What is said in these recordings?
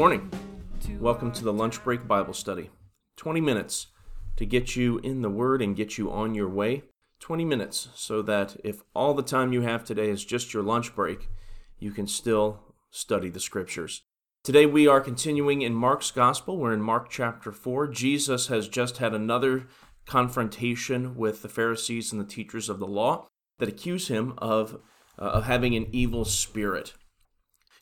morning. Welcome to the Lunch Break Bible Study. 20 minutes to get you in the Word and get you on your way. 20 minutes so that if all the time you have today is just your lunch break, you can still study the Scriptures. Today we are continuing in Mark's Gospel. We're in Mark chapter 4. Jesus has just had another confrontation with the Pharisees and the teachers of the law that accuse him of, uh, of having an evil spirit.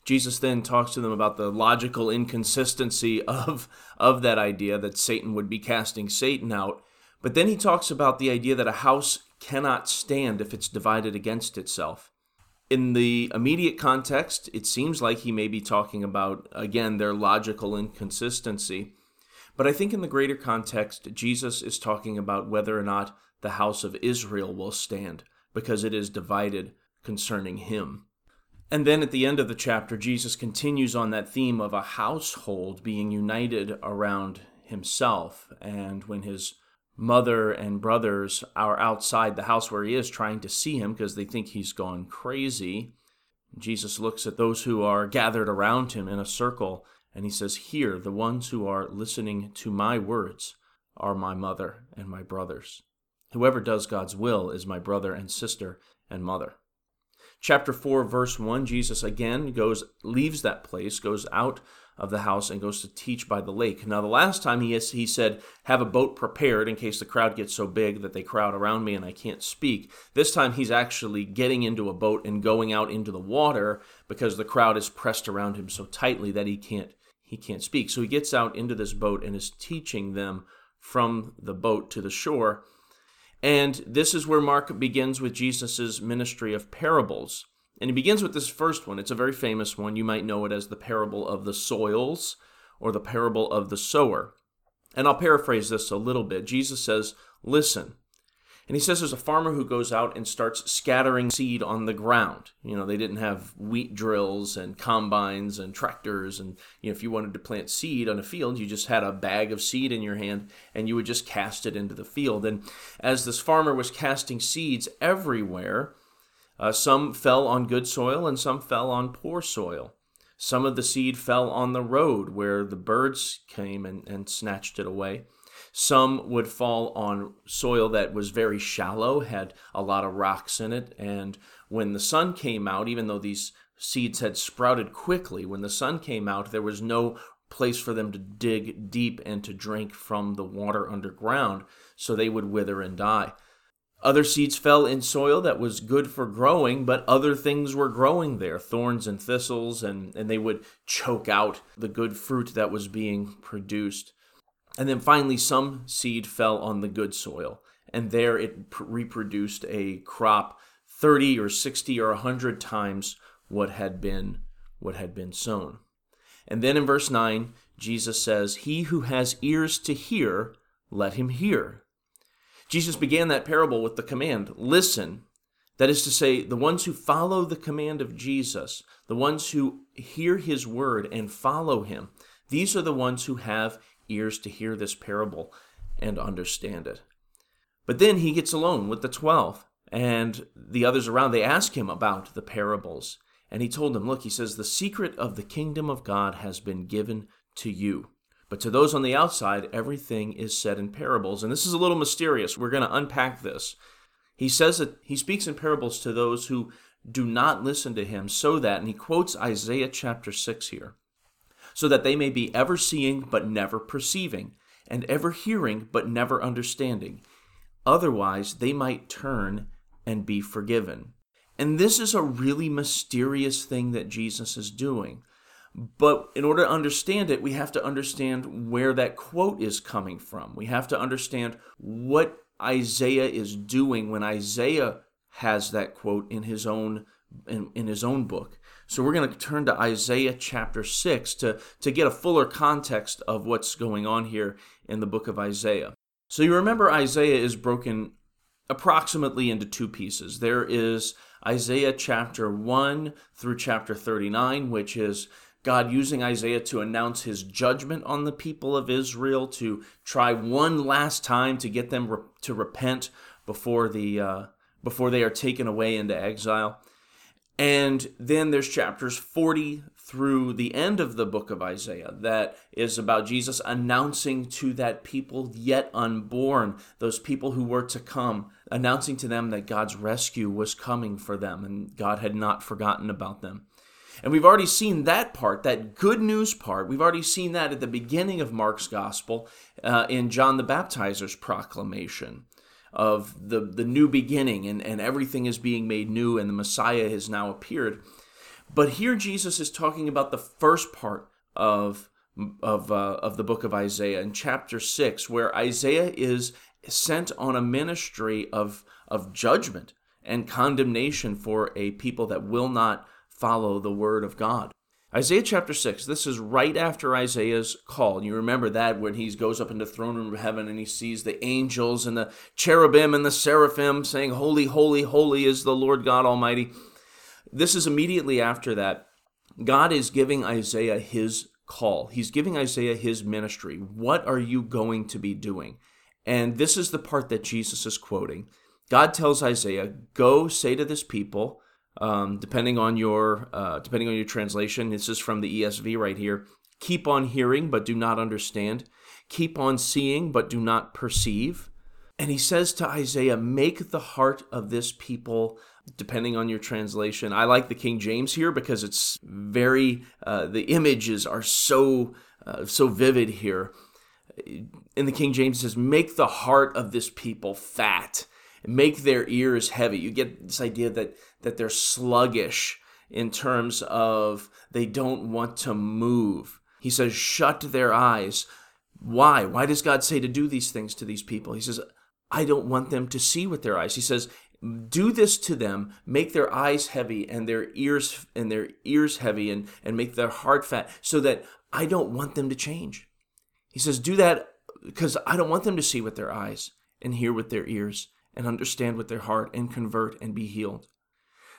Jesus then talks to them about the logical inconsistency of, of that idea that Satan would be casting Satan out. But then he talks about the idea that a house cannot stand if it's divided against itself. In the immediate context, it seems like he may be talking about, again, their logical inconsistency. But I think in the greater context, Jesus is talking about whether or not the house of Israel will stand, because it is divided concerning him. And then at the end of the chapter, Jesus continues on that theme of a household being united around himself. And when his mother and brothers are outside the house where he is trying to see him because they think he's gone crazy, Jesus looks at those who are gathered around him in a circle and he says, Here, the ones who are listening to my words are my mother and my brothers. Whoever does God's will is my brother and sister and mother chapter 4 verse 1 jesus again goes leaves that place goes out of the house and goes to teach by the lake. Now the last time he, he said have a boat prepared in case the crowd gets so big that they crowd around me and i can't speak this time he's actually getting into a boat and going out into the water because the crowd is pressed around him so tightly that he can't he can't speak. So he gets out into this boat and is teaching them from the boat to the shore and this is where Mark begins with Jesus' ministry of parables. And he begins with this first one. It's a very famous one. You might know it as the parable of the soils or the parable of the sower. And I'll paraphrase this a little bit. Jesus says, Listen, and he says there's a farmer who goes out and starts scattering seed on the ground. You know, they didn't have wheat drills and combines and tractors. And, you know, if you wanted to plant seed on a field, you just had a bag of seed in your hand and you would just cast it into the field. And as this farmer was casting seeds everywhere, uh, some fell on good soil and some fell on poor soil. Some of the seed fell on the road where the birds came and, and snatched it away. Some would fall on soil that was very shallow, had a lot of rocks in it, and when the sun came out, even though these seeds had sprouted quickly, when the sun came out, there was no place for them to dig deep and to drink from the water underground, so they would wither and die. Other seeds fell in soil that was good for growing, but other things were growing there thorns and thistles, and, and they would choke out the good fruit that was being produced. And then finally, some seed fell on the good soil, and there it pr- reproduced a crop 30 or 60 or 100 times what had been what had been sown. And then in verse 9, Jesus says, "He who has ears to hear, let him hear." Jesus began that parable with the command, "Listen." That is to say, the ones who follow the command of Jesus, the ones who hear his word and follow him, these are the ones who have ears to hear this parable and understand it. But then he gets alone with the twelve, and the others around, they ask him about the parables. And he told them, Look, he says, the secret of the kingdom of God has been given to you. But to those on the outside, everything is said in parables. And this is a little mysterious. We're going to unpack this. He says that he speaks in parables to those who do not listen to him, so that, and he quotes Isaiah chapter 6 here so that they may be ever seeing but never perceiving, and ever hearing but never understanding. Otherwise, they might turn and be forgiven. And this is a really mysterious thing that Jesus is doing. But in order to understand it, we have to understand where that quote is coming from. We have to understand what Isaiah is doing when Isaiah has that quote in his own in, in his own book. So we're going to turn to Isaiah chapter 6 to, to get a fuller context of what's going on here in the book of Isaiah. So you remember Isaiah is broken approximately into two pieces. There is Isaiah chapter 1 through chapter 39, which is God using Isaiah to announce his judgment on the people of Israel, to try one last time to get them re- to repent before, the, uh, before they are taken away into exile. And then there's chapters 40 through the end of the book of Isaiah that is about Jesus announcing to that people yet unborn, those people who were to come, announcing to them that God's rescue was coming for them and God had not forgotten about them. And we've already seen that part, that good news part. We've already seen that at the beginning of Mark's gospel uh, in John the Baptizer's proclamation of the, the new beginning and, and everything is being made new and the Messiah has now appeared. But here Jesus is talking about the first part of, of, uh, of the book of Isaiah in chapter 6, where Isaiah is sent on a ministry of, of judgment and condemnation for a people that will not follow the word of God. Isaiah chapter 6, this is right after Isaiah's call. You remember that when he goes up into the throne room of heaven and he sees the angels and the cherubim and the seraphim saying, Holy, holy, holy is the Lord God Almighty. This is immediately after that. God is giving Isaiah his call. He's giving Isaiah his ministry. What are you going to be doing? And this is the part that Jesus is quoting. God tells Isaiah, Go say to this people, um, depending on your uh, depending on your translation. This is from the ESV right here. Keep on hearing, but do not understand. Keep on seeing, but do not perceive. And he says to Isaiah, Make the heart of this people, depending on your translation. I like the King James here because it's very, uh, the images are so, uh, so vivid here. In the King James, says, Make the heart of this people fat make their ears heavy. You get this idea that that they're sluggish in terms of they don't want to move. He says, shut their eyes. Why? Why does God say to do these things to these people? He says, I don't want them to see with their eyes. He says, do this to them, make their eyes heavy and their ears and their ears heavy and, and make their heart fat so that I don't want them to change. He says, do that because I don't want them to see with their eyes and hear with their ears and understand with their heart and convert and be healed.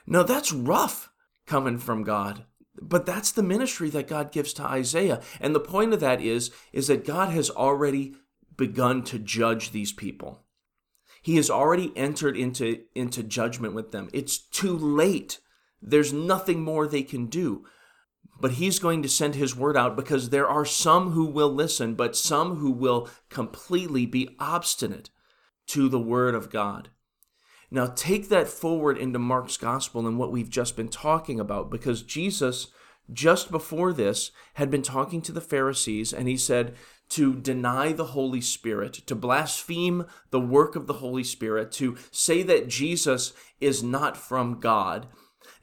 Now that's rough coming from God. But that's the ministry that God gives to Isaiah. And the point of that is, is that God has already begun to judge these people. He has already entered into, into judgment with them. It's too late. There's nothing more they can do. But he's going to send his word out because there are some who will listen, but some who will completely be obstinate to the word of God. Now, take that forward into Mark's gospel and what we've just been talking about, because Jesus, just before this, had been talking to the Pharisees, and he said to deny the Holy Spirit, to blaspheme the work of the Holy Spirit, to say that Jesus is not from God,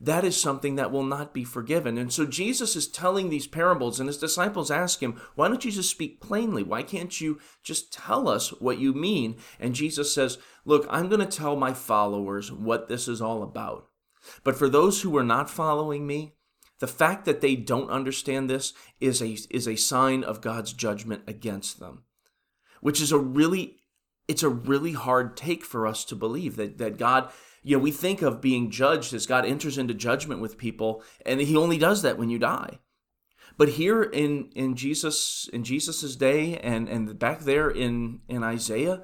that is something that will not be forgiven. And so Jesus is telling these parables, and his disciples ask him, Why don't you just speak plainly? Why can't you just tell us what you mean? And Jesus says, Look, I'm going to tell my followers what this is all about. But for those who are not following me, the fact that they don't understand this is a, is a sign of God's judgment against them, which is a really it's a really hard take for us to believe that, that God you know, we think of being judged as God enters into judgment with people, and He only does that when you die. But here in in Jesus in Jesus's day and and back there in in Isaiah,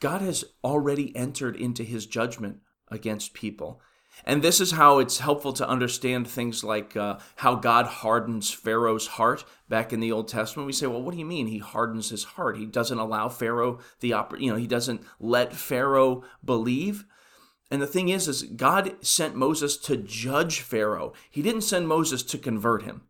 God has already entered into His judgment against people. And this is how it's helpful to understand things like uh, how God hardens Pharaoh's heart back in the Old Testament. We say, well, what do you mean he hardens his heart? He doesn't allow Pharaoh the oppor- you know, he doesn't let Pharaoh believe. And the thing is, is God sent Moses to judge Pharaoh. He didn't send Moses to convert him.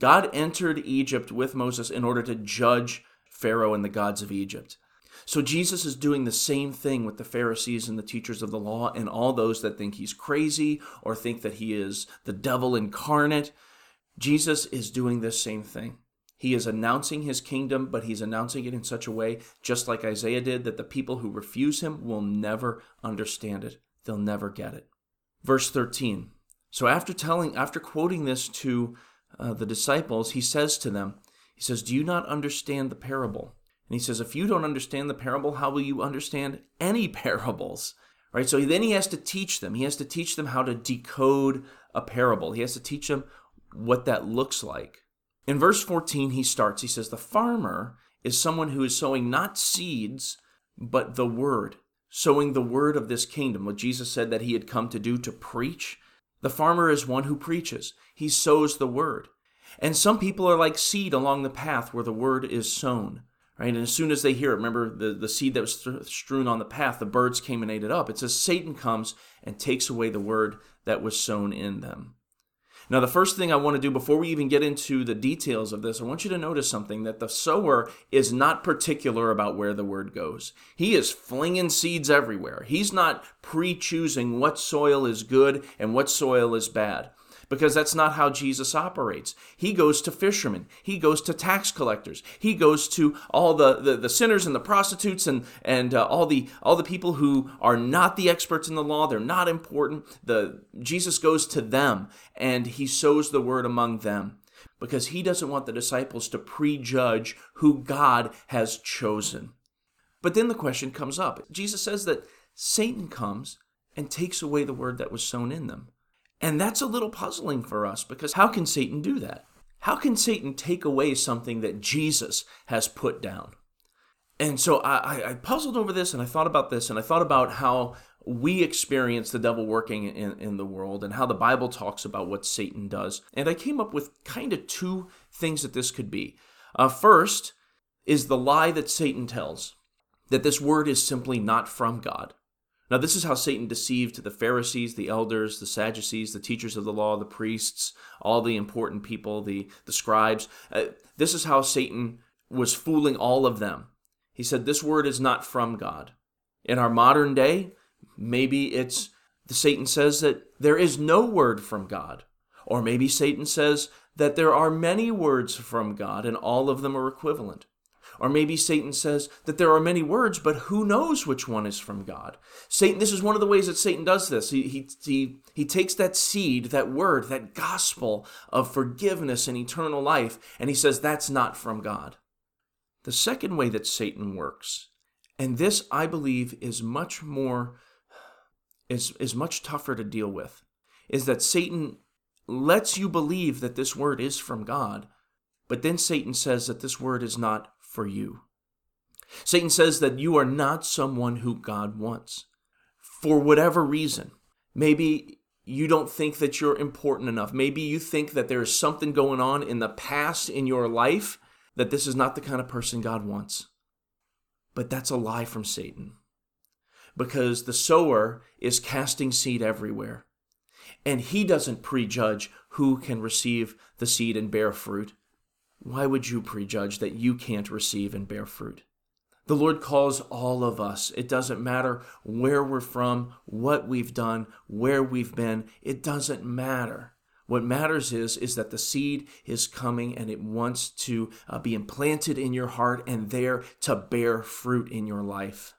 God entered Egypt with Moses in order to judge Pharaoh and the gods of Egypt. So Jesus is doing the same thing with the Pharisees and the teachers of the law and all those that think he's crazy or think that he is the devil incarnate. Jesus is doing this same thing. He is announcing his kingdom, but he's announcing it in such a way, just like Isaiah did, that the people who refuse him will never understand it. They'll never get it. Verse 13. So after telling, after quoting this to uh, the disciples, he says to them, he says, Do you not understand the parable? And he says, If you don't understand the parable, how will you understand any parables? Right? So then he has to teach them. He has to teach them how to decode a parable. He has to teach them what that looks like. In verse 14, he starts, he says, The farmer is someone who is sowing not seeds, but the word, sowing the word of this kingdom, what Jesus said that he had come to do to preach The farmer is one who preaches, he sows the word. And some people are like seed along the path where the word is sown. Right? And as soon as they hear it, remember the, the seed that was strewn on the path, the birds came and ate it up. It says Satan comes and takes away the word that was sown in them. Now, the first thing I want to do before we even get into the details of this, I want you to notice something that the sower is not particular about where the word goes. He is flinging seeds everywhere. He's not pre choosing what soil is good and what soil is bad because that's not how Jesus operates. He goes to fishermen, he goes to tax collectors, he goes to all the, the, the sinners and the prostitutes and, and uh, all, the, all the people who are not the experts in the law, they're not important. The, Jesus goes to them and he sows the word among them because he doesn't want the disciples to prejudge who God has chosen. But then the question comes up Jesus says that Satan comes and takes away the word that was sown in them. And that's a little puzzling for us because how can Satan do that? How can Satan take away something that Jesus has put down? And so I, I, puzzled over this and I thought about this and I thought about how we experience the devil working in, in the world and how the Bible talks about what Satan does. And I came up with kind of two things that this could be. Uh, first is the lie that Satan tells that this word is simply not from God. Now, this is how Satan deceived the Pharisees, the elders, the Sadducees, the teachers of the law, the priests, all the important people, the, the scribes. Uh, this is how Satan was fooling all of them. He said, This word is not from God. In our modern day, maybe it's the Satan says that there is no word from God. Or maybe Satan says that there are many words from God and all of them are equivalent. Or maybe Satan says that there are many words, but who knows which one is from God? Satan, this is one of the ways that Satan does this. He, he, he, he takes that seed, that word, that gospel of forgiveness and eternal life, and he says that's not from God. The second way that Satan works, and this I believe is much more, is, is much tougher to deal with, is that Satan lets you believe that this word is from God, but then Satan says that this word is not for you. Satan says that you are not someone who God wants. For whatever reason, maybe you don't think that you're important enough. Maybe you think that there is something going on in the past in your life that this is not the kind of person God wants. But that's a lie from Satan. Because the sower is casting seed everywhere. And he doesn't prejudge who can receive the seed and bear fruit. Why would you prejudge that you can't receive and bear fruit? The Lord calls all of us. It doesn't matter where we're from, what we've done, where we've been. It doesn't matter. What matters is, is that the seed is coming and it wants to uh, be implanted in your heart and there to bear fruit in your life.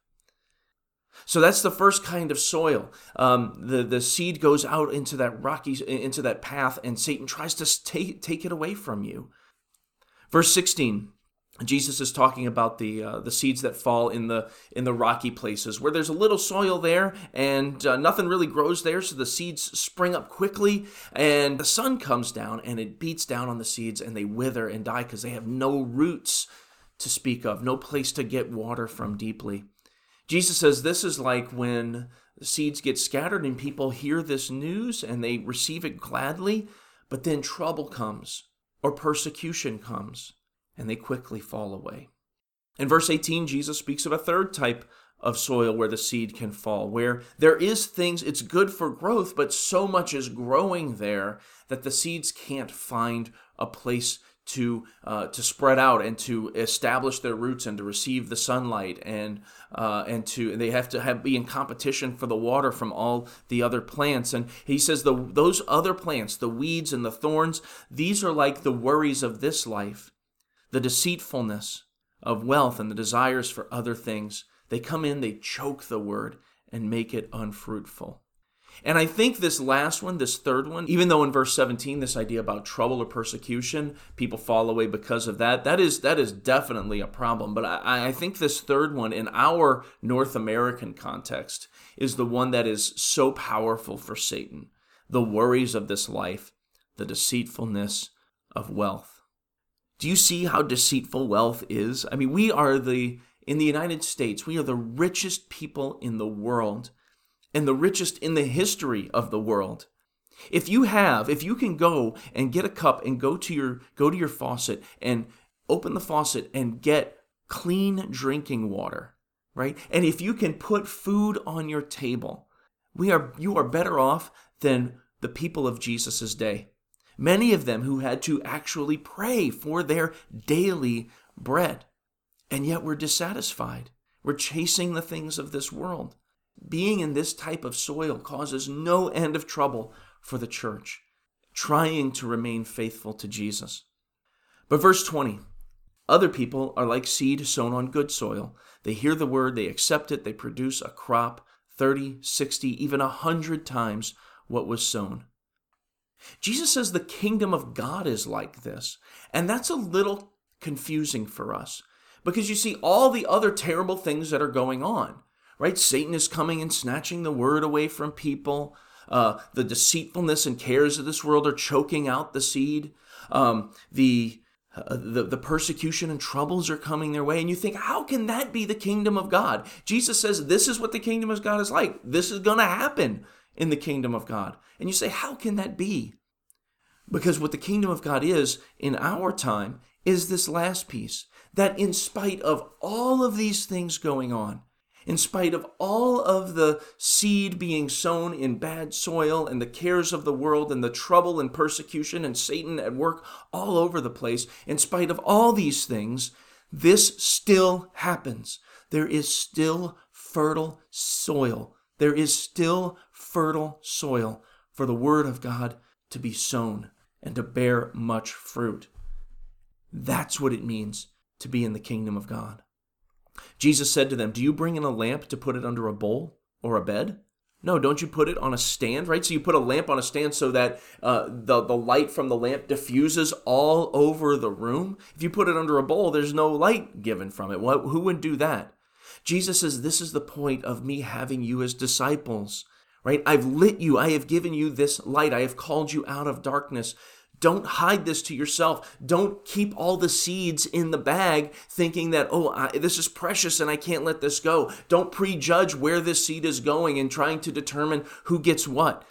So that's the first kind of soil. Um, the the seed goes out into that rocky into that path, and Satan tries to take take it away from you. Verse 16, Jesus is talking about the uh, the seeds that fall in the in the rocky places where there's a little soil there and uh, nothing really grows there, so the seeds spring up quickly, and the sun comes down and it beats down on the seeds and they wither and die because they have no roots to speak of, no place to get water from deeply. Jesus says this is like when seeds get scattered and people hear this news and they receive it gladly, but then trouble comes or persecution comes, and they quickly fall away. In verse 18, Jesus speaks of a third type of soil where the seed can fall, where there is things, it's good for growth, but so much is growing there that the seeds can't find a place to uh, to spread out and to establish their roots and to receive the sunlight and uh, and to they have to have be in competition for the water from all the other plants. And he says the those other plants the weeds and the thorns these are like the worries of this life the deceitfulness of wealth and the desires for other things. They come in they choke the word and make it unfruitful and I think this last one, this third one, even though in verse 17 this idea about trouble or persecution, people fall away because of that, that is that is definitely a problem. But I, I think this third one in our North American context is the one that is so powerful for Satan. The worries of this life, the deceitfulness of wealth. Do you see how deceitful wealth is? I mean, we are the in the United States, we are the richest people in the world and the richest in the history of the world. If you have, if you can go and get a cup and go to your go to your faucet and open the faucet and get clean drinking water, right? And if you can put food on your table, we are you are better off than the people of Jesus' day. Many of them who had to actually pray for their daily bread. And yet we're dissatisfied. We're chasing the things of this world. Being in this type of soil causes no end of trouble for the church, trying to remain faithful to Jesus. But verse 20 other people are like seed sown on good soil. They hear the word, they accept it, they produce a crop 30, 60, even 100 times what was sown. Jesus says the kingdom of God is like this. And that's a little confusing for us because you see all the other terrible things that are going on, right? Satan is coming and snatching the word away from people. Uh, the deceitfulness and cares of this world are choking out the seed. Um, the uh, the, the persecution and troubles are coming their way, and you think, how can that be the kingdom of God? Jesus says, This is what the kingdom of God is like. This is going to happen in the kingdom of God. And you say, How can that be? Because what the kingdom of God is in our time is this last piece that, in spite of all of these things going on, in spite of all of the seed being sown in bad soil and the cares of the world and the trouble and persecution and Satan at work all over the place, in spite of all these things, this still happens. There is still fertile soil. There is still fertile soil for the Word of God to be sown and to bear much fruit. That's what it means to be in the kingdom of God. Jesus said to them, Do you bring in a lamp to put it under a bowl or a bed? No, don't you put it on a stand, right? So you put a lamp on a stand so that uh, the, the light from the lamp diffuses all over the room. If you put it under a bowl, there's no light given from it. What, who would do that? Jesus says, This is the point of me having you as disciples, right? I've lit you. I have given you this light. I have called you out of darkness don't hide this to yourself. Don't keep all the seeds in the bag thinking that, oh, I, this is precious and I can't let this go. Don't prejudge where this seed is going and trying to determine who gets what.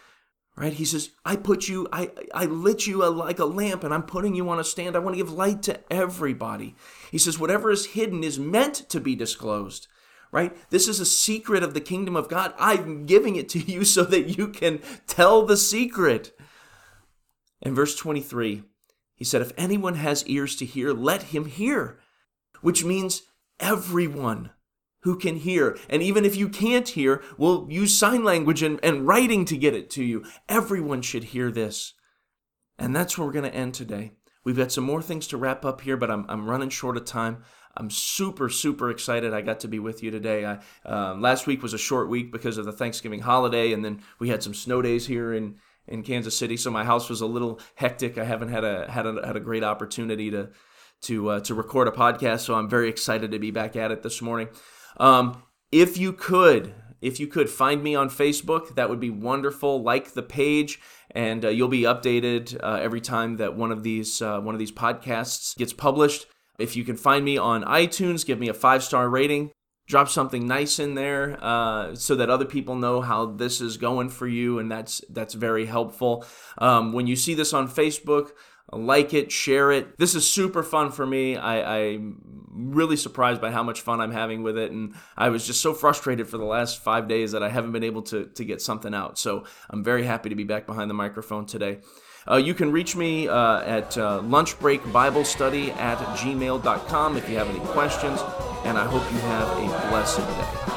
Right? He says, I put you, I, I lit you a, like a lamp and I'm putting you on a stand. I want to give light to everybody. He says, whatever is hidden is meant to be disclosed right? This is a secret of the kingdom of God. I'm giving it to you so that you can tell the secret. In verse 23, he said, If anyone has ears to hear, let him hear, which means everyone who can hear. And even if you can't hear, we'll use sign language and, and writing to get it to you. Everyone should hear this. And that's where we're going to end today. We've got some more things to wrap up here, but I'm, I'm running short of time. I'm super, super excited I got to be with you today. I, uh, last week was a short week because of the Thanksgiving holiday, and then we had some snow days here in, in Kansas City, so my house was a little hectic. I haven't had a had a had a great opportunity to to uh, to record a podcast, so I'm very excited to be back at it this morning. Um, if you could, if you could find me on Facebook, that would be wonderful. Like the page, and uh, you'll be updated uh, every time that one of these uh, one of these podcasts gets published. If you can find me on iTunes, give me a five star rating drop something nice in there uh, so that other people know how this is going for you and that's that's very helpful. Um, when you see this on facebook like it share it. This is super fun for me. I, i'm really surprised by how much fun i'm having with it and i was just so frustrated for the last five days that i haven't been able to, to get something out. So i'm very happy to be back behind the microphone today uh, you can reach me uh, at uh, lunchbreakbiblestudy at gmail.com if you have any questions, and I hope you have a blessed day.